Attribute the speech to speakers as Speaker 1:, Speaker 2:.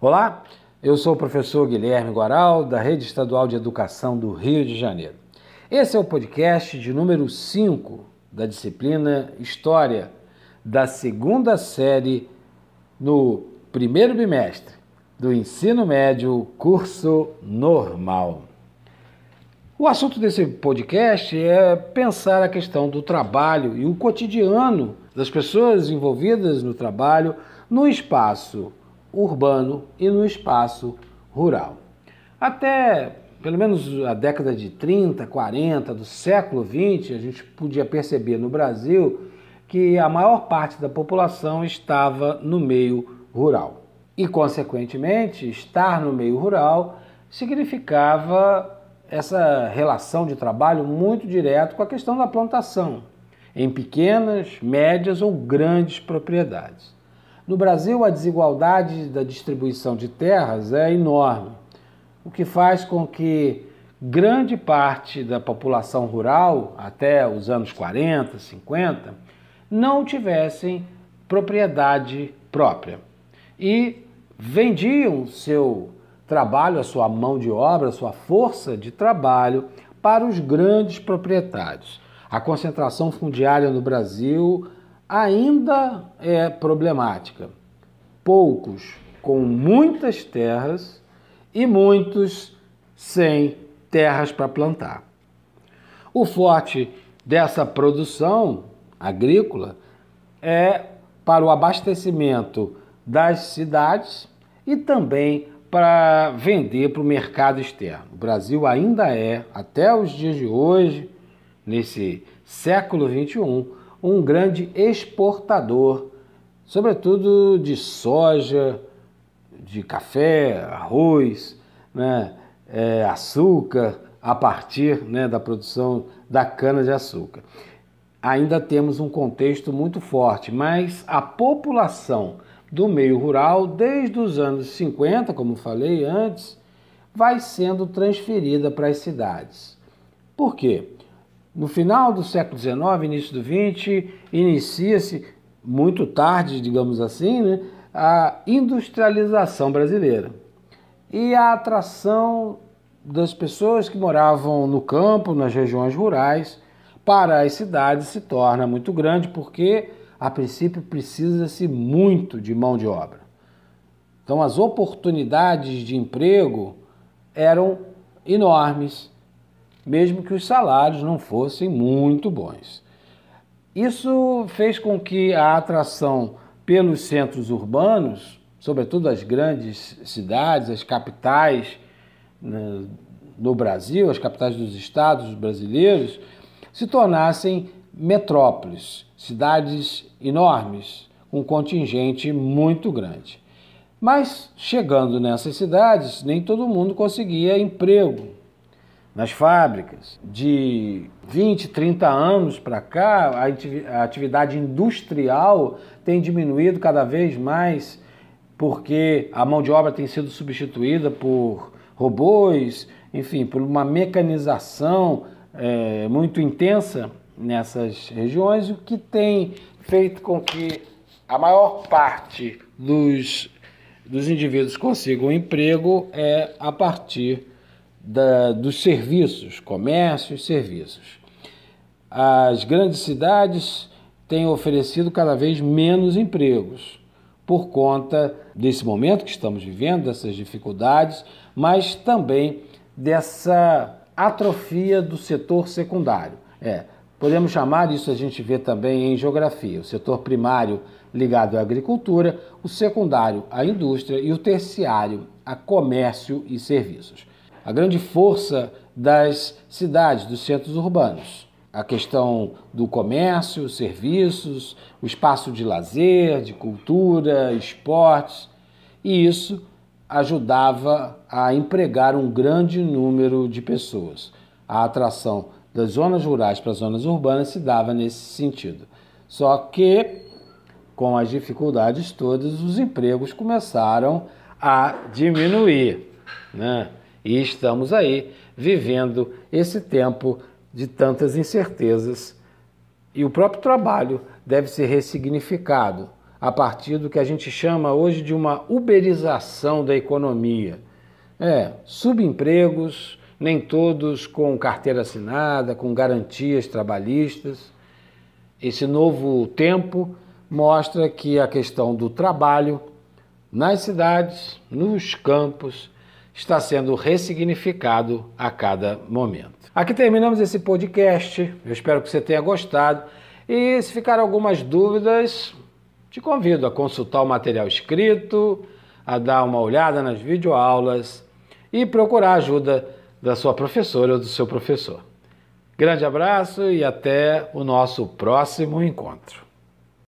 Speaker 1: Olá, eu sou o professor Guilherme Guaral, da Rede Estadual de Educação do Rio de Janeiro. Esse é o podcast de número 5 da disciplina História, da segunda série no primeiro bimestre do ensino médio, curso normal. O assunto desse podcast é pensar a questão do trabalho e o cotidiano das pessoas envolvidas no trabalho no espaço urbano e no espaço rural. Até pelo menos a década de 30, 40 do século 20, a gente podia perceber no Brasil que a maior parte da população estava no meio rural. E, consequentemente, estar no meio rural significava essa relação de trabalho muito direto com a questão da plantação, em pequenas, médias ou grandes propriedades. No Brasil, a desigualdade da distribuição de terras é enorme, o que faz com que grande parte da população rural, até os anos 40, 50, não tivessem propriedade própria e vendiam seu trabalho, a sua mão de obra, a sua força de trabalho para os grandes proprietários. A concentração fundiária no Brasil ainda é problemática. Poucos com muitas terras e muitos sem terras para plantar. O forte dessa produção agrícola é para o abastecimento das cidades e também para vender para o mercado externo. O Brasil ainda é, até os dias de hoje, nesse século XXI, um grande exportador, sobretudo de soja, de café, arroz, né, é, açúcar, a partir né, da produção da cana-de-açúcar. Ainda temos um contexto muito forte, mas a população do meio rural, desde os anos 50, como falei antes, vai sendo transferida para as cidades. Por quê? No final do século XIX, início do XX, inicia-se, muito tarde, digamos assim, né, a industrialização brasileira e a atração das pessoas que moravam no campo, nas regiões rurais, para as cidades se torna muito grande porque, a princípio, precisa-se muito de mão de obra. Então, as oportunidades de emprego eram enormes, mesmo que os salários não fossem muito bons. Isso fez com que a atração pelos centros urbanos, sobretudo as grandes cidades, as capitais né, no Brasil, as capitais dos estados brasileiros, se tornassem metrópoles, cidades enormes, com um contingente muito grande. Mas chegando nessas cidades, nem todo mundo conseguia emprego nas fábricas. De 20, 30 anos para cá, a atividade industrial tem diminuído cada vez mais porque a mão de obra tem sido substituída por robôs, enfim, por uma mecanização é, muito intensa nessas regiões, o que tem feito com que a maior parte dos, dos indivíduos consigam um emprego é a partir da, dos serviços, comércio e serviços. As grandes cidades têm oferecido cada vez menos empregos por conta desse momento que estamos vivendo, dessas dificuldades, mas também dessa atrofia do setor secundário. É, podemos chamar isso a gente vê também em geografia, o setor primário ligado à agricultura, o secundário à indústria e o terciário a comércio e serviços a grande força das cidades, dos centros urbanos. A questão do comércio, serviços, o espaço de lazer, de cultura, esportes, e isso ajudava a empregar um grande número de pessoas. A atração das zonas rurais para as zonas urbanas se dava nesse sentido. Só que, com as dificuldades todas, os empregos começaram a diminuir. Né? E estamos aí vivendo esse tempo de tantas incertezas. E o próprio trabalho deve ser ressignificado. a partir do que a gente chama hoje de uma uberização da economia. É, subempregos, nem todos com carteira assinada, com garantias trabalhistas. Esse novo tempo mostra que a questão do trabalho nas cidades, nos campos, está sendo ressignificado a cada momento. Aqui terminamos esse podcast. Eu espero que você tenha gostado. E se ficar algumas dúvidas, te convido a consultar o material escrito, a dar uma olhada nas videoaulas e procurar ajuda da sua professora ou do seu professor. Grande abraço e até o nosso próximo encontro.